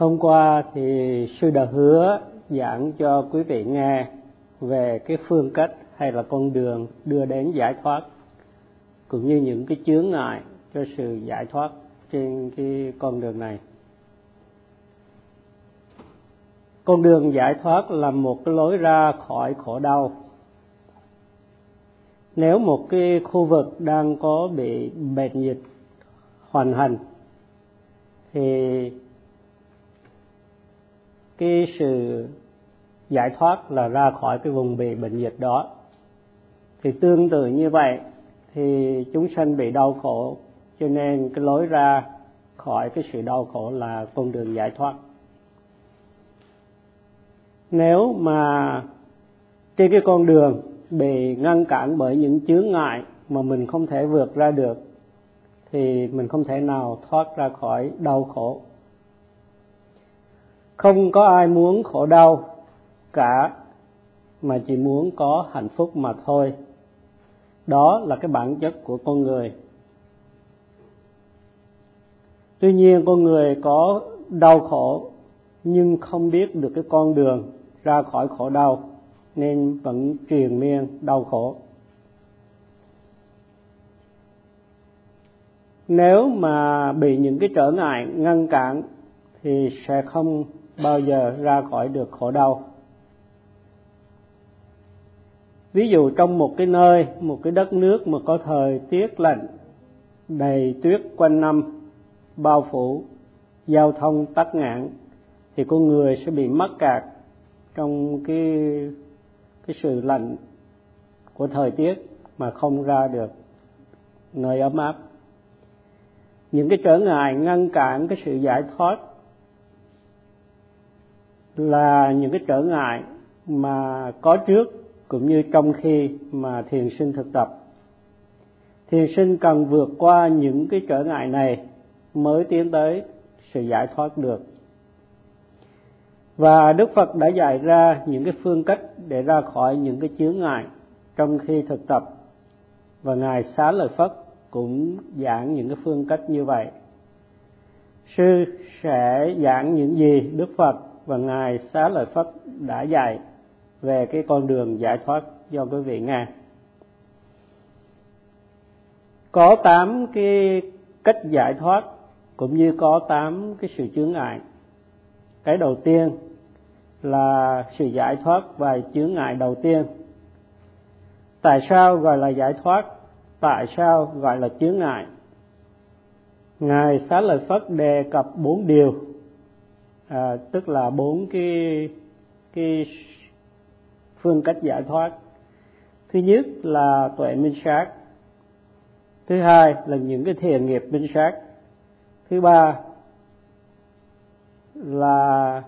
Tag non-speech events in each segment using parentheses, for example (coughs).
Hôm qua thì sư đã hứa giảng cho quý vị nghe về cái phương cách hay là con đường đưa đến giải thoát, cũng như những cái chướng ngại cho sự giải thoát trên cái con đường này. Con đường giải thoát là một cái lối ra khỏi khổ đau. Nếu một cái khu vực đang có bị bệnh dịch hoành hành, thì cái sự giải thoát là ra khỏi cái vùng bị bệnh dịch đó. Thì tương tự như vậy, thì chúng sanh bị đau khổ, cho nên cái lối ra khỏi cái sự đau khổ là con đường giải thoát. Nếu mà trên cái con đường bị ngăn cản bởi những chướng ngại mà mình không thể vượt ra được, thì mình không thể nào thoát ra khỏi đau khổ không có ai muốn khổ đau cả, mà chỉ muốn có hạnh phúc mà thôi. Đó là cái bản chất của con người. Tuy nhiên, con người có đau khổ nhưng không biết được cái con đường ra khỏi khổ đau, nên vẫn truyền miên đau khổ. Nếu mà bị những cái trở ngại ngăn cản thì sẽ không bao giờ ra khỏi được khổ đau. Ví dụ trong một cái nơi, một cái đất nước mà có thời tiết lạnh, đầy tuyết quanh năm, bao phủ, giao thông tắc nghẽn, thì con người sẽ bị mắc kẹt trong cái cái sự lạnh của thời tiết mà không ra được nơi ấm áp. Những cái trở ngại ngăn cản cái sự giải thoát là những cái trở ngại mà có trước cũng như trong khi mà thiền sinh thực tập. Thiền sinh cần vượt qua những cái trở ngại này mới tiến tới sự giải thoát được. Và đức phật đã dạy ra những cái phương cách để ra khỏi những cái chướng ngại trong khi thực tập. Và ngài xá lợi phất cũng giảng những cái phương cách như vậy. Sư sẽ giảng những gì đức phật và ngài xá lợi phất đã dạy về cái con đường giải thoát cho quý vị nghe. Có tám cái cách giải thoát cũng như có tám cái sự chướng ngại. Cái đầu tiên là sự giải thoát và chướng ngại đầu tiên. Tại sao gọi là giải thoát? Tại sao gọi là chướng ngại? Ngài xá lợi phất đề cập bốn điều à, tức là bốn cái cái phương cách giải thoát. Thứ nhất là tuệ minh sát. Thứ hai là những cái thiền nghiệp minh sát. Thứ ba là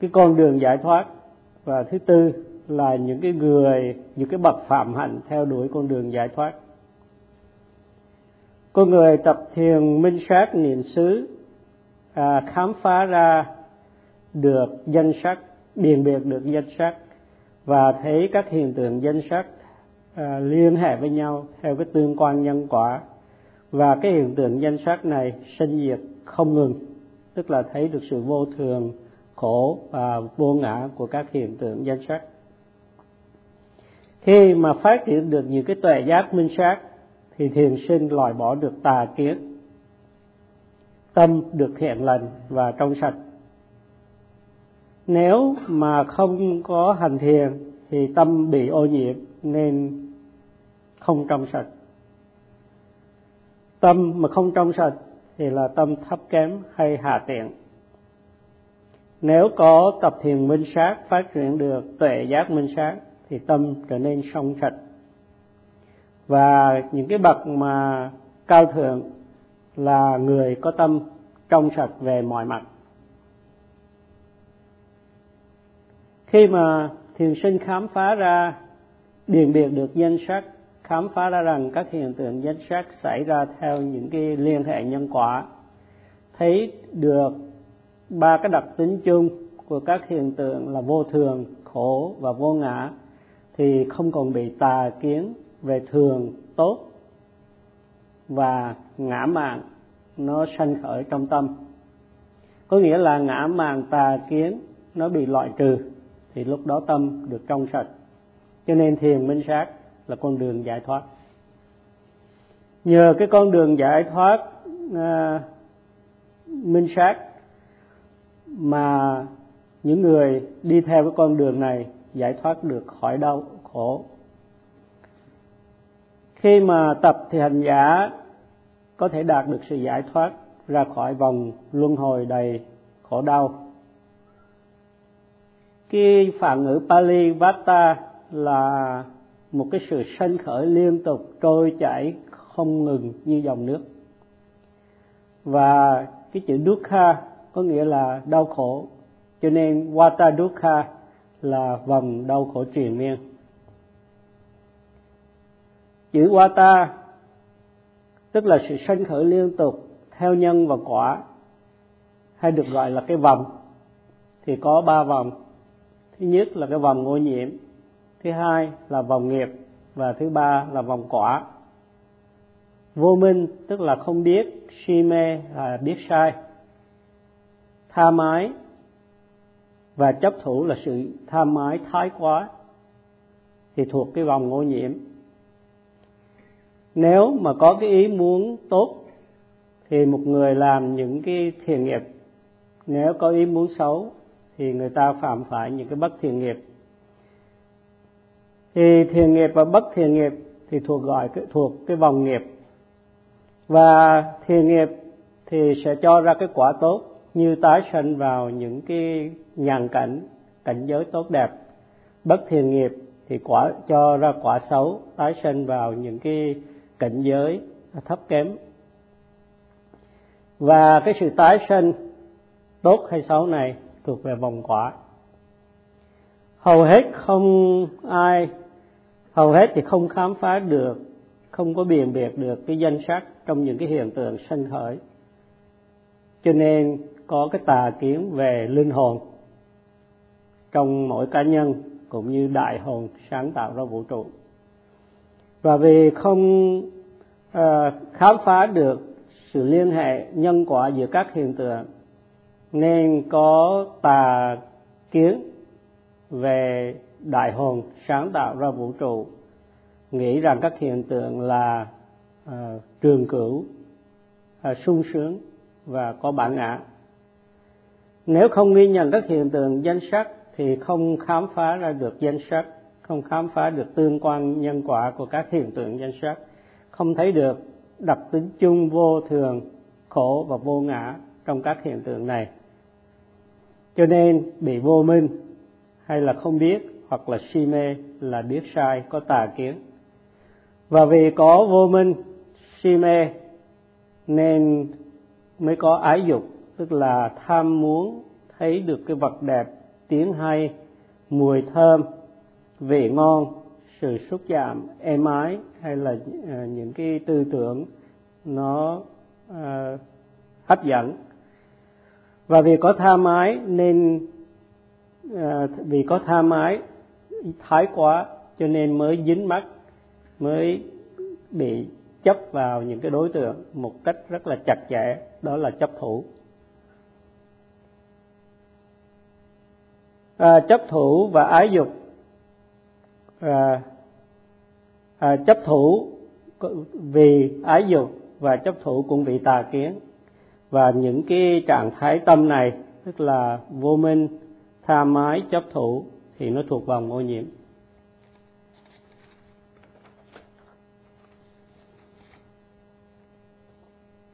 cái con đường giải thoát. Và thứ tư là những cái người những cái bậc phạm hạnh theo đuổi con đường giải thoát. Con người tập thiền minh sát niệm xứ à, khám phá ra được danh sắc điền biệt được danh sắc và thấy các hiện tượng danh sắc à, liên hệ với nhau theo cái tương quan nhân quả. Và cái hiện tượng danh sắc này sinh diệt không ngừng tức là thấy được sự vô thường khổ và vô ngã của các hiện tượng danh sắc. Khi mà phát triển được những cái tuệ giác minh sát thì thiền sinh loại bỏ được tà kiến tâm được thiện lành và trong sạch. Nếu mà không có hành thiền thì tâm bị ô nhiễm nên không trong sạch. Tâm mà không trong sạch thì là tâm thấp kém hay hạ tiện. Nếu có tập thiền minh sát, phát triển được tuệ giác minh sát thì tâm trở nên trong sạch. Và những cái bậc mà cao thượng là người có tâm trong sạch về mọi mặt. Khi mà thiền sinh khám phá ra, điền biệt được danh sắc khám phá ra rằng các hiện tượng danh sắc xảy ra theo những cái liên hệ nhân quả, thấy được ba cái đặc tính chung của các hiện tượng là vô thường, khổ và vô ngã, thì không còn bị tà kiến về thường, tốt và ngã mạn nó sanh khởi trong tâm. Có nghĩa là ngã màng tà kiến nó bị loại trừ thì lúc đó tâm được trong sạch. Cho nên thiền minh sát là con đường giải thoát. Nhờ cái con đường giải thoát à, minh sát mà những người đi theo cái con đường này giải thoát được khỏi đau khổ khi mà tập thì hành giả có thể đạt được sự giải thoát ra khỏi vòng luân hồi đầy khổ đau. Cái phản ngữ Pali Vata là một cái sự sanh khởi liên tục trôi chảy không ngừng như dòng nước. Và cái chữ dukkha có nghĩa là đau khổ, cho nên Vata dukkha là vòng đau khổ triền miên chữ ta, tức là sự sanh khởi liên tục theo nhân và quả, hay được gọi là cái vòng. Thì có ba vòng. Thứ nhất là cái vòng ô nhiễm thứ hai là vòng nghiệp, và thứ ba là vòng quả. Vô minh tức là không biết, si mê là biết sai. Tha mái và chấp thủ là sự tha mái thái quá, thì thuộc cái vòng ô nhiễm nếu mà có cái ý muốn tốt, thì một người làm những cái thiện nghiệp. Nếu có ý muốn xấu, thì người ta phạm phải những cái bất thiện nghiệp. Thì thiện nghiệp và bất thiện nghiệp thì thuộc gọi thuộc cái vòng nghiệp. Và thiện nghiệp thì sẽ cho ra cái quả tốt, như tái sanh vào những cái nhàn cảnh cảnh giới tốt đẹp. Bất thiện nghiệp thì quả, cho ra quả xấu, tái sinh vào những cái cảnh giới thấp kém. Và cái sự tái sinh tốt hay xấu này thuộc về vòng quả. Hầu hết không ai, hầu hết thì không khám phá được, không có biện biệt được cái danh sắc trong những cái hiện tượng sanh khởi. Cho nên có cái tà kiến về linh hồn trong mỗi cá nhân cũng như đại hồn sáng tạo ra vũ trụ và vì không uh, khám phá được sự liên hệ nhân quả giữa các hiện tượng nên có tà kiến về đại hồn sáng tạo ra vũ trụ nghĩ rằng các hiện tượng là uh, trường cửu uh, sung sướng và có bản ngã. Nếu không ghi nhận các hiện tượng danh sắc thì không khám phá ra được danh sắc không khám phá được tương quan nhân quả của các hiện tượng danh sắc không thấy được đặc tính chung vô thường, khổ và vô ngã trong các hiện tượng này. Cho nên bị vô minh hay là không biết hoặc là si mê là biết sai, có tà kiến. Và vì có vô minh, si mê nên mới có ái dục, tức là tham muốn thấy được cái vật đẹp, tiếng hay, mùi thơm vị ngon sự xúc chạm êm ái hay là à, những cái tư tưởng nó uh, hấp dẫn. Và vì có tha mái nên uh, vì có tha mái thái quá cho nên mới dính mắt mới bị chấp vào những cái đối tượng một cách rất là chặt chẽ đó là chấp thủ. À, chấp thủ và ái dục à, à, chấp thủ vì ái dục và chấp thủ cũng vì tà kiến. Và những cái trạng thái tâm này tức là vô minh tha mái chấp thủ thì nó thuộc vòng ô nhiễm.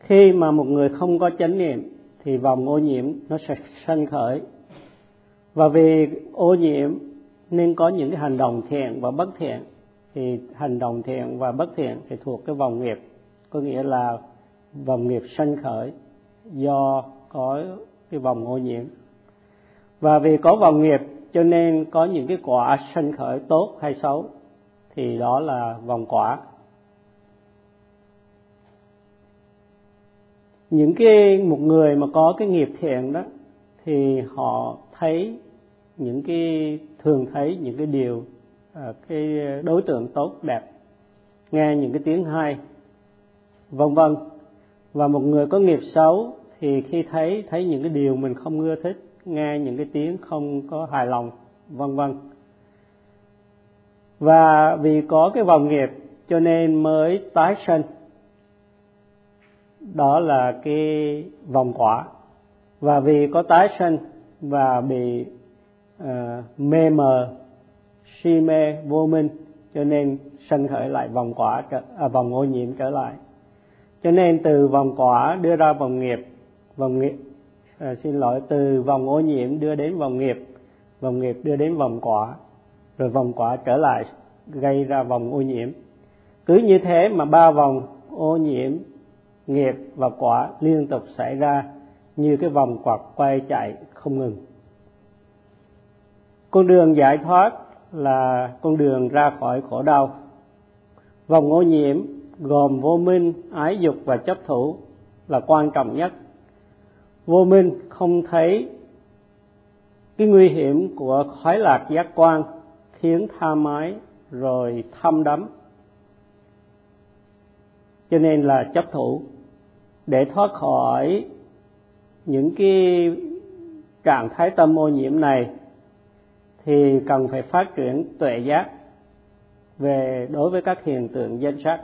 Khi mà một người không có chánh niệm thì vòng ô nhiễm nó sẽ sanh khởi. Và vì ô nhiễm nên có những cái hành động thiện và bất thiện, thì hành động thiện và bất thiện thì thuộc cái vòng nghiệp, có nghĩa là vòng nghiệp sanh khởi do có cái vòng ô nhiễm. Và vì có vòng nghiệp cho nên có những cái quả sanh khởi tốt hay xấu, thì đó là vòng quả. Những cái một người mà có cái nghiệp thiện đó, thì họ thấy những cái thường thấy, những cái điều à, cái đối tượng tốt, đẹp, nghe những cái tiếng hay, vân vân. Và một người có nghiệp xấu thì khi thấy thấy những cái điều mình không ưa thích, nghe những cái tiếng không có hài lòng, vân vân. Và vì có cái vòng nghiệp cho nên mới tái sinh. Đó là cái vòng quả. Và vì có tái sinh và bị uh, mê mờ si mê vô minh cho nên sân khởi lại vòng quả à, vòng ô nhiễm trở lại. Cho nên từ vòng quả đưa ra vòng nghiệp vòng nghiệp à, xin lỗi từ vòng ô nhiễm đưa đến vòng nghiệp vòng nghiệp đưa đến vòng quả rồi vòng quả trở lại gây ra vòng ô nhiễm. Cứ như thế mà ba vòng ô nhiễm nghiệp và quả liên tục xảy ra như cái vòng quạt quay chạy không ngừng con đường giải thoát là con đường ra khỏi khổ đau. Vòng ô nhiễm gồm vô minh, ái dục và chấp thủ là quan trọng nhất. Vô minh không thấy cái nguy hiểm của khói lạc giác quan, khiến tha mái rồi thâm đắm cho nên là chấp thủ để thoát khỏi những cái trạng thái tâm ô nhiễm này thì cần phải phát triển tuệ giác về đối với các hiện tượng danh sắc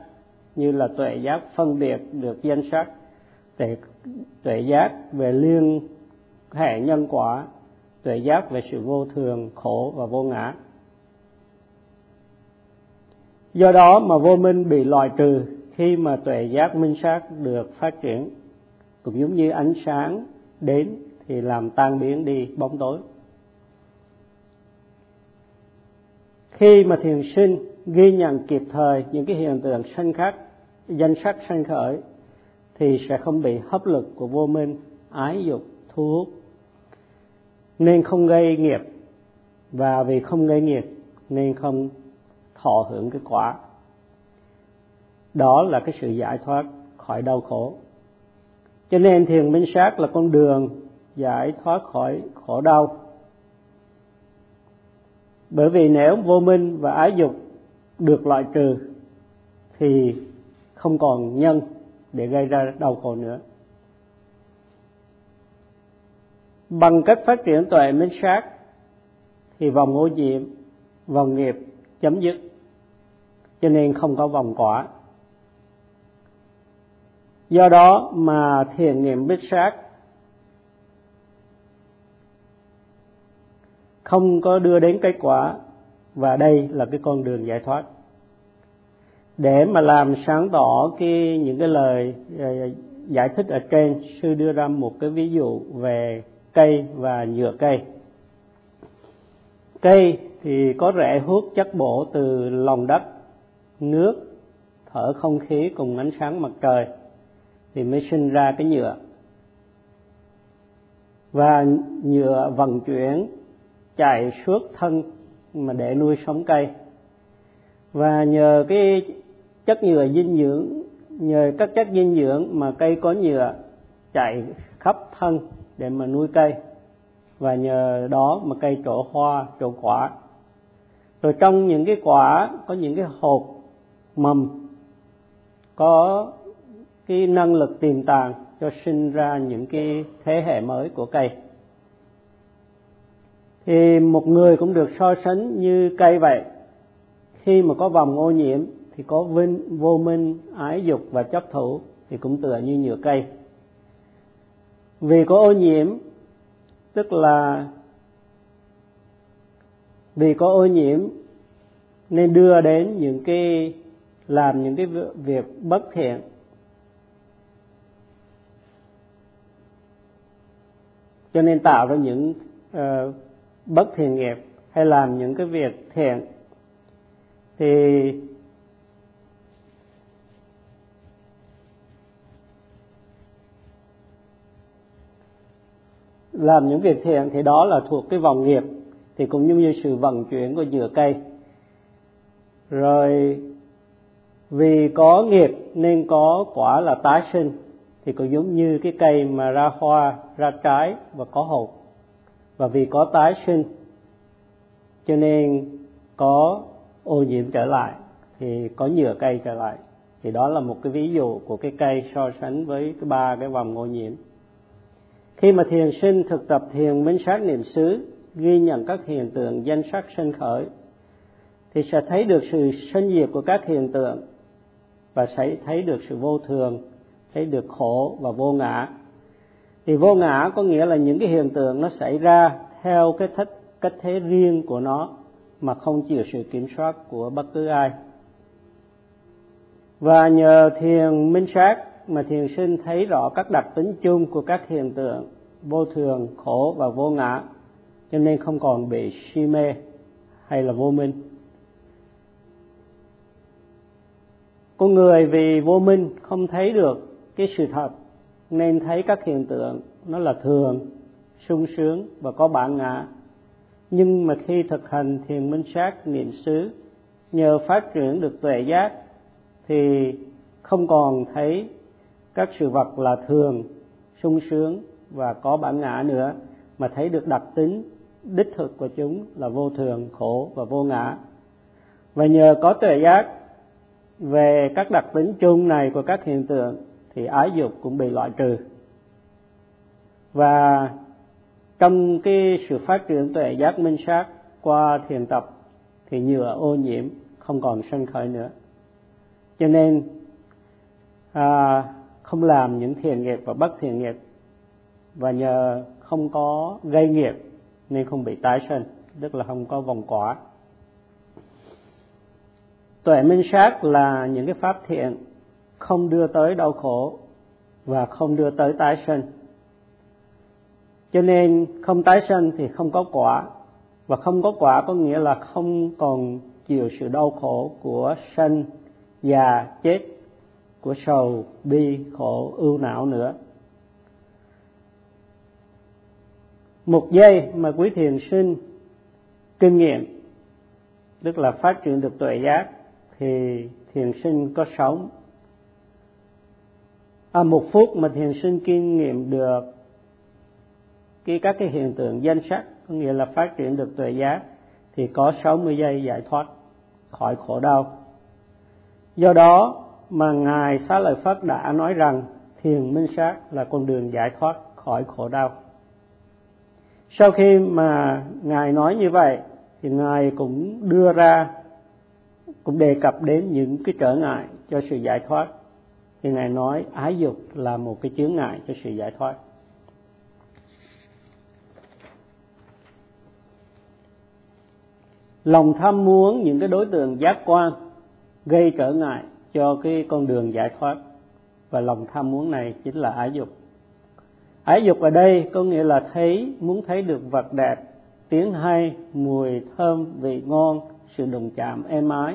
như là tuệ giác phân biệt được danh sắc tuệ, tuệ giác về liên hệ nhân quả tuệ giác về sự vô thường khổ và vô ngã. Do đó mà vô minh bị loại trừ khi mà tuệ giác minh sát được phát triển cũng giống như ánh sáng đến thì làm tan biến đi bóng tối. Khi mà thiền sinh, ghi nhận kịp thời những cái hiện tượng sanh khắc danh sắc sanh khởi, thì sẽ không bị hấp lực của vô minh, ái dục, thu hút. Nên không gây nghiệp, và vì không gây nghiệp, nên không thọ hưởng cái quả. Đó là cái sự giải thoát khỏi đau khổ. Cho nên thiền minh sát là con đường giải thoát khỏi khổ đau bởi vì nếu vô minh và ái dục được loại trừ, thì không còn nhân để gây ra đau khổ nữa. Bằng cách phát triển tuệ minh sát, thì vòng ô nhiễm, vòng nghiệp chấm dứt. Cho nên không có vòng quả. Do đó mà thiền niệm bích sát không có đưa đến kết quả. Và đây là cái con đường giải thoát. Để mà làm sáng tỏ cái, những cái lời ờ, giải thích ở trên, sư đưa ra một cái ví dụ về cây và nhựa cây. Cây thì có rễ hút chất bổ từ lòng đất, nước, thở không khí cùng ánh sáng mặt trời thì mới sinh ra cái nhựa. Và nhựa vận chuyển chạy suốt thân mà để nuôi sống cây. Và nhờ cái chất nhựa dinh dưỡng, nhờ các chất dinh dưỡng mà cây có nhựa chạy khắp thân để mà nuôi cây. Và nhờ đó mà cây trổ hoa, trổ quả. Rồi trong những cái quả, có những cái hộp mầm, có cái năng lực tiềm tàng cho sinh ra những cái thế hệ mới của cây thì một người cũng được so sánh như cây vậy. Khi mà có vòng ô nhiễm thì có vinh vô minh ái dục và chấp thủ thì cũng tựa như nhựa cây. Vì có ô nhiễm tức là vì có ô nhiễm nên đưa đến những cái làm những cái việc bất thiện. Cho nên tạo ra những uh, bất thiện nghiệp hay làm những cái việc thiện thì làm những việc thiện thì đó là thuộc cái vòng nghiệp thì cũng như, như sự vận chuyển của nhựa cây. Rồi vì có nghiệp nên có quả là tái sinh thì cũng giống như cái cây mà ra hoa ra trái và có hột và vì có tái sinh, cho nên có ô nhiễm trở lại, thì có nhựa cây trở lại. Thì đó là một cái ví dụ của cái cây so sánh với cái ba cái vòng ô nhiễm. Khi mà thiền sinh, thực tập thiền minh sát niệm xứ, ghi nhận các hiện tượng danh sắc sinh khởi, thì sẽ thấy được sự sinh diệt của các hiện tượng và sẽ thấy được sự vô thường, thấy được khổ và vô ngã thì vô ngã có nghĩa là những cái hiện tượng nó xảy ra theo cái thích cách thế riêng của nó mà không chịu sự kiểm soát của bất cứ ai. Và nhờ thiền minh sát mà thiền sinh thấy rõ các đặc tính chung của các hiện tượng vô thường, khổ và vô ngã, cho nên không còn bị si mê hay là vô minh. Con người vì vô minh không thấy được cái sự thật nên thấy các hiện tượng, nó là thường, sung sướng và có bản ngã. Nhưng mà khi thực hành thiền minh sát niệm xứ, nhờ phát triển được tuệ giác, thì không còn thấy các sự vật là thường, sung sướng và có bản ngã nữa, mà thấy được đặc tính, đích thực của chúng là vô thường, khổ và vô ngã. Và nhờ có tuệ giác về các đặc tính chung này của các hiện tượng thì ái dục cũng bị loại trừ. Và trong cái sự phát triển tuệ giác minh sát qua thiền tập thì nhựa ô nhiễm không còn sân khởi nữa. Cho nên à, không làm những thiền nghiệp và bất thiền nghiệp và nhờ không có gây nghiệp nên không bị tái sinh tức là không có vòng quả. Tuệ minh sát là những cái pháp thiện không đưa tới đau khổ và không đưa tới tái sinh. Cho nên không tái sinh thì không có quả, và không có quả có nghĩa là không còn chịu sự đau khổ của sanh già chết, của sầu, bi, khổ, ưu não nữa. Một giây mà quý thiền sinh kinh nghiệm, tức là phát triển được tuệ giác, thì thiền sinh có sống à, một phút mà thiền sinh kinh nghiệm được cái các cái hiện tượng danh sắc có nghĩa là phát triển được tuệ giác thì có 60 giây giải thoát khỏi khổ đau. Do đó mà ngài xá lợi phất đã nói rằng thiền minh sát là con đường giải thoát khỏi khổ đau. Sau khi mà ngài nói như vậy thì ngài cũng đưa ra cũng đề cập đến những cái trở ngại cho sự giải thoát thì ngài nói, ái dục là một cái chướng ngại cho sự giải thoát. Lòng tham muốn những cái đối tượng giác quan gây trở ngại cho cái con đường giải thoát. Và lòng tham muốn này chính là ái dục. Ái dục ở đây có nghĩa là thấy, muốn thấy được vật đẹp, tiếng hay, mùi thơm, vị ngon, sự đồng chạm, êm ái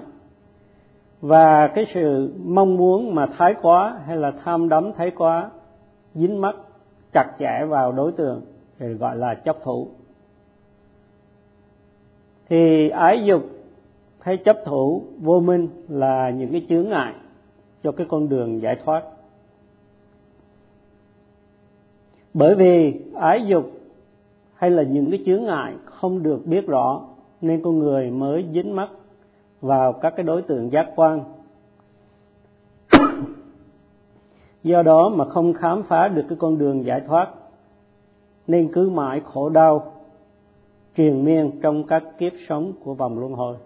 và cái sự mong muốn mà thái quá hay là tham đắm thái quá, dính mắt chặt chẽ vào đối tượng thì gọi là chấp thủ. Thì ái dục hay chấp thủ vô minh là những cái chướng ngại cho cái con đường giải thoát. Bởi vì ái dục hay là những cái chướng ngại không được biết rõ, nên con người mới dính mắc vào các cái đối tượng giác quan. (coughs) Do đó mà không khám phá được cái con đường giải thoát, nên cứ mãi khổ đau, triền miên trong các kiếp sống của vòng luân hồi.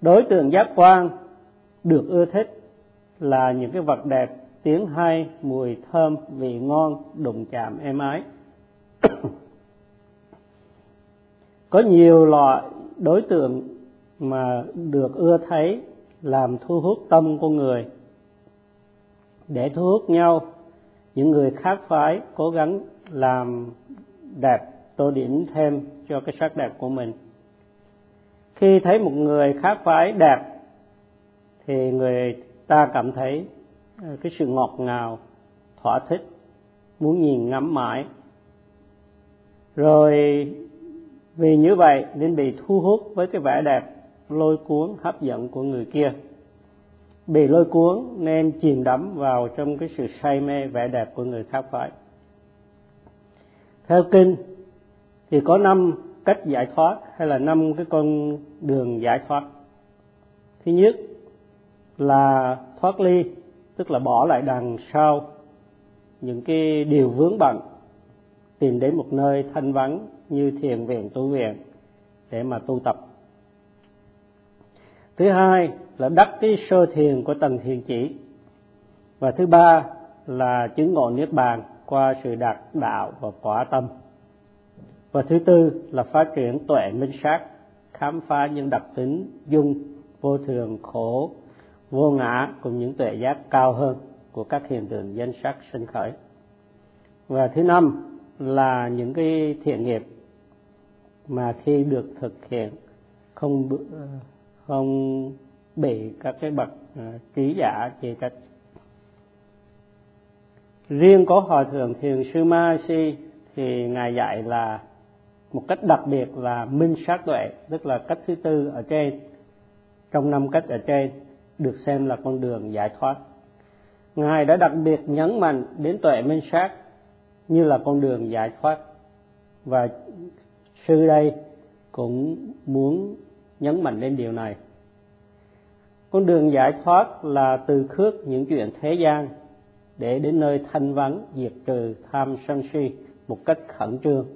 Đối tượng giác quan được ưa thích là những cái vật đẹp, tiếng hay, mùi thơm, vị ngon, đụng chạm, êm ái. (coughs) Có nhiều loại đối tượng mà được ưa thấy làm thu hút tâm của người. Để thu hút nhau, những người khác phái cố gắng làm đẹp, tô điểm thêm cho cái sắc đẹp của mình. Khi thấy một người khác phái đẹp, thì người ta cảm thấy ờ, cái sự ngọt ngào, thỏa thích, muốn nhìn ngắm mãi. Rồi vì như vậy nên bị thu hút với cái vẻ đẹp lôi cuốn hấp dẫn của người kia bị lôi cuốn nên chìm đắm vào trong cái sự say mê vẻ đẹp của người khác phải. theo kinh, thì có năm cách giải thoát hay là năm cái con đường giải thoát thứ nhất là thoát ly, tức là bỏ lại đằng sau những cái điều vướng bận, tìm đến một nơi thanh vắng như thiền viện, tu viện để mà tu tập. Thứ hai là đắc cái sơ thiền của tầng thiền chỉ. Và thứ ba là chứng ngộ niết bàn qua sự đạt đạo và quả tâm. Và thứ tư là phát triển tuệ minh sát, khám phá những đặc tính dung, vô thường, khổ, vô ngã cùng những tuệ giác cao hơn của các hiện tượng danh sắc sinh khởi. Và thứ năm là những cái thiện nghiệp mà khi được thực hiện, không không bị các cái bậc à, trí giả chỉ trách. Riêng có hòa thượng thiền sư ma si thì ngài dạy là một cách đặc biệt là minh sát tuệ, tức là cách thứ tư ở trên, trong năm cách ở trên, được xem là con đường giải thoát. Ngài đã đặc biệt nhấn mạnh đến tuệ minh sát như là con đường giải thoát và sư đây cũng muốn nhấn mạnh đến điều này. Con đường giải thoát là từ khước những chuyện thế gian để đến nơi thanh vắng diệt trừ tham sân si một cách khẩn trương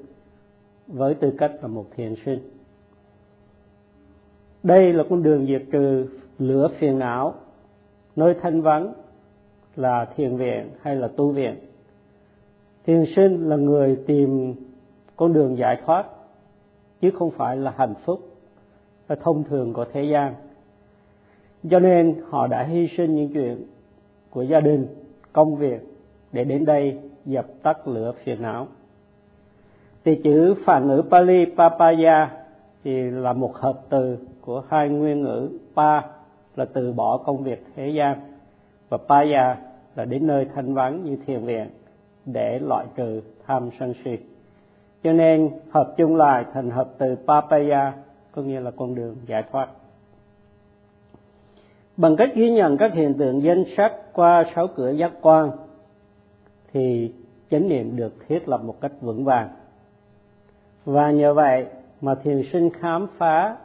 với tư cách là một thiền sinh. Đây là con đường diệt trừ lửa phiền não. Nơi thanh vắng là thiền viện hay là tu viện? Thiền sinh là người tìm con đường giải thoát chứ không phải là hạnh phúc thông thường của thế gian. Cho nên họ đã hy sinh những chuyện của gia đình, công việc để đến đây dập tắt lửa phiền não. Thì chữ phản ngữ Pali, Papaya thì là một hợp từ của hai nguyên ngữ pa, là từ bỏ công việc thế gian, và paya là đến nơi thanh vắng như thiền viện để loại trừ tham sân si cho nên hợp chung lại thành hợp từ papaya, có nghĩa là con đường giải thoát. Bằng cách ghi nhận các hiện tượng danh sắc qua sáu cửa giác quan, thì chánh niệm được thiết lập một cách vững vàng. Và nhờ vậy mà thiền sinh khám phá,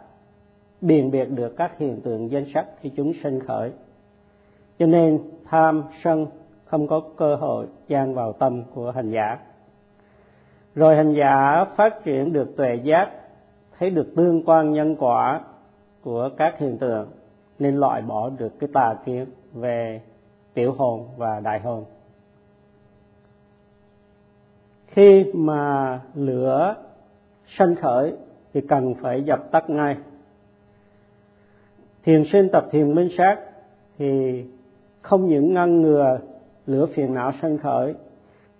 biện biệt được các hiện tượng danh sắc khi chúng sinh khởi. Cho nên tham sân không có cơ hội gian vào tâm của hành giả rồi hành giả phát triển được tuệ giác, thấy được tương quan nhân quả của các hiện tượng, nên loại bỏ được cái tà kiến về tiểu hồn và đại hồn. Khi mà lửa sanh khởi thì cần phải dập tắt ngay. Thiền sinh tập thiền minh sát thì không những ngăn ngừa lửa phiền não sanh khởi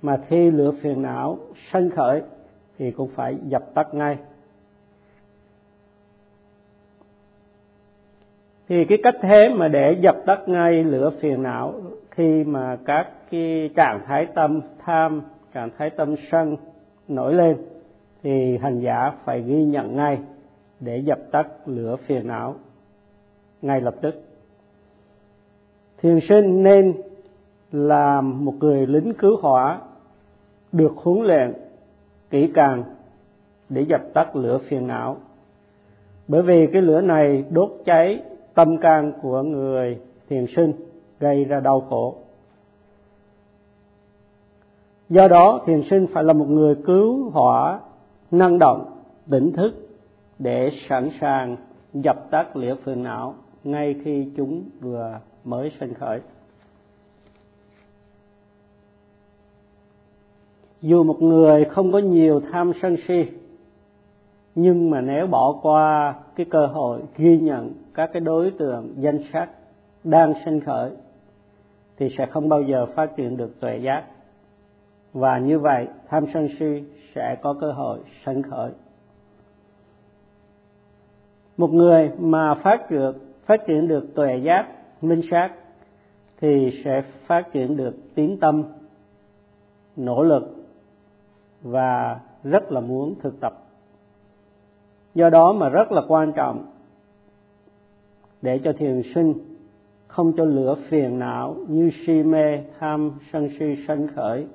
mà khi lửa phiền não sân khởi thì cũng phải dập tắt ngay. Thì cái cách thế mà để dập tắt ngay lửa phiền não khi mà các cái trạng thái tâm tham, trạng thái tâm sân nổi lên thì hành giả phải ghi nhận ngay để dập tắt lửa phiền não ngay lập tức. Thiền sinh nên là một người lính cứu hỏa được huấn luyện kỹ càng để dập tắt lửa phiền não. Bởi vì cái lửa này đốt cháy tâm can của người thiền sinh gây ra đau khổ. Do đó, thiền sinh phải là một người cứu hỏa năng động, tỉnh thức để sẵn sàng dập tắt lửa phiền não ngay khi chúng vừa mới sinh khởi. Dù một người không có nhiều tham sân si, nhưng mà nếu bỏ qua cái cơ hội ghi nhận các cái đối tượng danh sách đang sinh khởi, thì sẽ không bao giờ phát triển được tuệ giác. Và như vậy, tham sân si sẽ có cơ hội sinh khởi. Một người mà phát được, phát triển được tuệ giác minh sát, thì sẽ phát triển được tín tâm, nỗ lực và rất là muốn thực tập. Do đó mà rất là quan trọng để cho thiền sinh không cho lửa phiền não như si mê, tham, sân si, sân khởi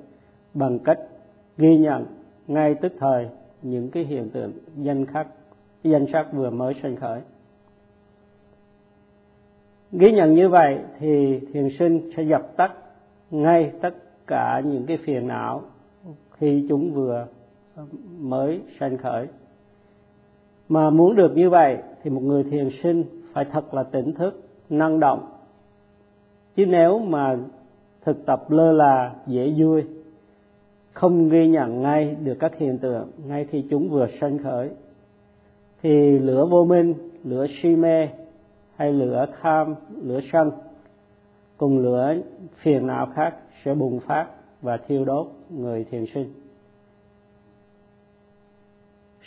bằng cách ghi nhận ngay tức thời những cái hiện tượng danh khắc danh sắc vừa mới sinh khởi. Ghi nhận như vậy thì thiền sinh sẽ dập tắt ngay tất cả những cái phiền não khi chúng vừa ờ, mới sanh khởi. Mà muốn được như vậy thì một người thiền sinh phải thật là tỉnh thức, năng động. Chứ nếu mà thực tập lơ là, dễ vui, không ghi nhận ngay được các hiện tượng, ngay khi chúng vừa sanh khởi, thì lửa vô minh, lửa si mê, hay lửa tham, lửa sân, cùng lửa phiền não khác sẽ bùng phát và thiêu đốt người thiền sinh.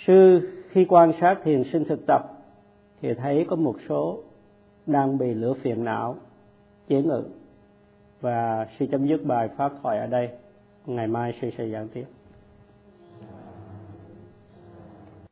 Sư, khi quan sát thiền sinh thực tập, thì thấy có một số đang bị lửa phiền não chế ngự. Và sư chấm dứt bài phát thoại ở đây. Ngày mai sư sẽ giảng tiếp.